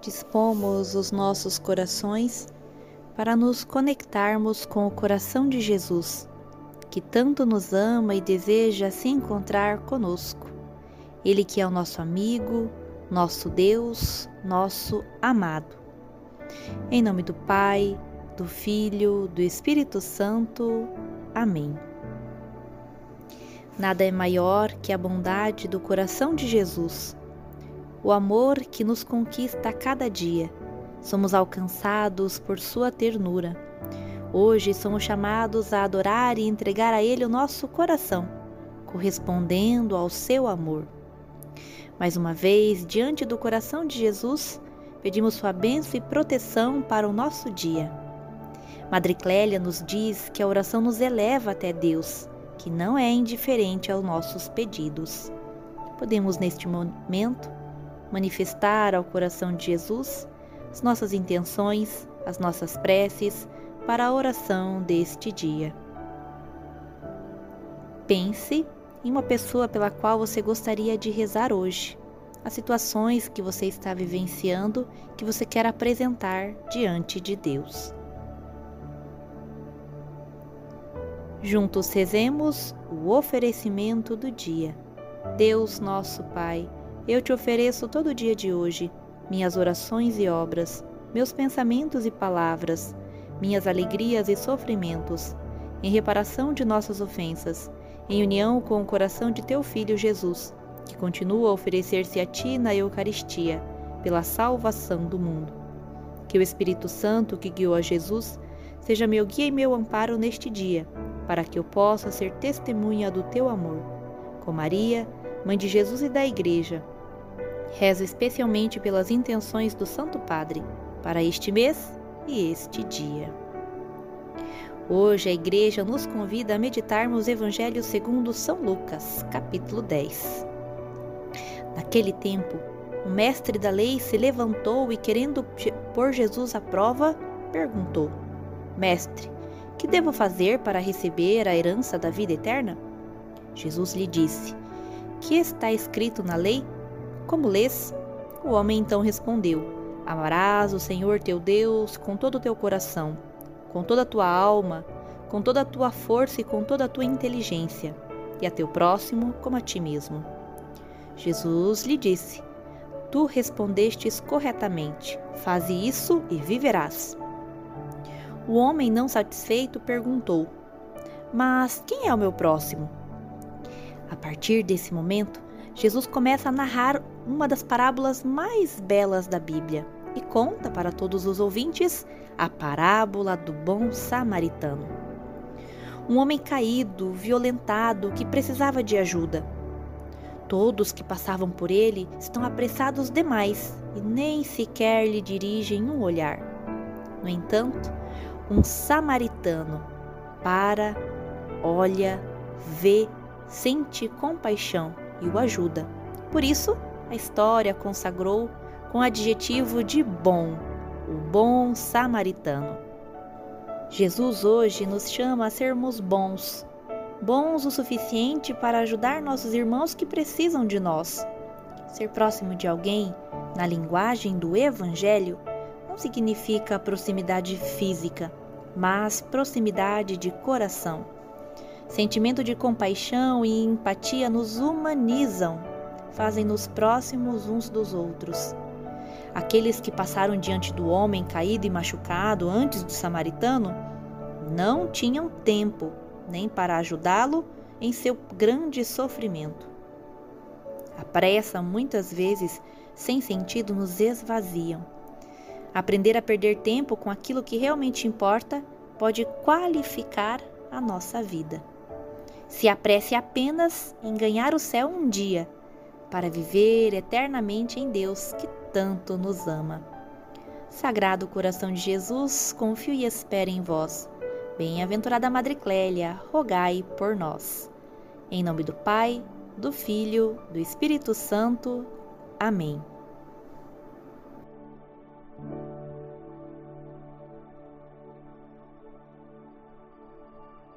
dispomos os nossos corações para nos conectarmos com o coração de Jesus, que tanto nos ama e deseja se encontrar conosco. Ele que é o nosso amigo, nosso Deus, nosso amado. Em nome do Pai, do Filho, do Espírito Santo. Amém. Nada é maior que a bondade do coração de Jesus, o amor que nos conquista a cada dia. Somos alcançados por Sua ternura. Hoje somos chamados a adorar e entregar a Ele o nosso coração, correspondendo ao seu amor. Mais uma vez, diante do coração de Jesus, pedimos Sua bênção e proteção para o nosso dia. Madre Clélia nos diz que a oração nos eleva até Deus, que não é indiferente aos nossos pedidos. Podemos, neste momento, manifestar ao coração de Jesus as nossas intenções, as nossas preces para a oração deste dia. Pense em uma pessoa pela qual você gostaria de rezar hoje, as situações que você está vivenciando que você quer apresentar diante de Deus. Juntos rezemos o oferecimento do dia. Deus nosso Pai, eu te ofereço todo o dia de hoje minhas orações e obras, meus pensamentos e palavras, minhas alegrias e sofrimentos, em reparação de nossas ofensas, em união com o coração de teu Filho Jesus, que continua a oferecer-se a ti na Eucaristia, pela salvação do mundo. Que o Espírito Santo que guiou a Jesus seja meu guia e meu amparo neste dia para que eu possa ser testemunha do teu amor. Com Maria, Mãe de Jesus e da Igreja, rezo especialmente pelas intenções do Santo Padre para este mês e este dia. Hoje a Igreja nos convida a meditarmos o Evangelho segundo São Lucas, capítulo 10. Naquele tempo, o mestre da lei se levantou e, querendo pôr Jesus à prova, perguntou: Mestre, que devo fazer para receber a herança da vida eterna? Jesus lhe disse: Que está escrito na lei? Como lês? O homem então respondeu: Amarás o Senhor teu Deus com todo o teu coração, com toda a tua alma, com toda a tua força e com toda a tua inteligência, e a teu próximo como a ti mesmo. Jesus lhe disse: Tu respondestes corretamente. Faze isso e viverás. O homem, não satisfeito, perguntou: Mas quem é o meu próximo? A partir desse momento, Jesus começa a narrar uma das parábolas mais belas da Bíblia e conta para todos os ouvintes a parábola do bom samaritano. Um homem caído, violentado, que precisava de ajuda. Todos que passavam por ele estão apressados demais e nem sequer lhe dirigem um olhar. No entanto, um samaritano para, olha, vê, sente compaixão e o ajuda. Por isso, a história consagrou com o adjetivo de bom, o bom samaritano. Jesus hoje nos chama a sermos bons, bons o suficiente para ajudar nossos irmãos que precisam de nós. Ser próximo de alguém, na linguagem do Evangelho, não significa proximidade física, mas proximidade de coração. Sentimento de compaixão e empatia nos humanizam, fazem-nos próximos uns dos outros. Aqueles que passaram diante do homem caído e machucado antes do samaritano não tinham tempo nem para ajudá-lo em seu grande sofrimento. A pressa, muitas vezes, sem sentido, nos esvaziam Aprender a perder tempo com aquilo que realmente importa pode qualificar a nossa vida. Se apresse apenas em ganhar o céu um dia, para viver eternamente em Deus que tanto nos ama. Sagrado coração de Jesus, confio e espero em vós. Bem-aventurada Madre Clélia, rogai por nós. Em nome do Pai, do Filho, do Espírito Santo. Amém.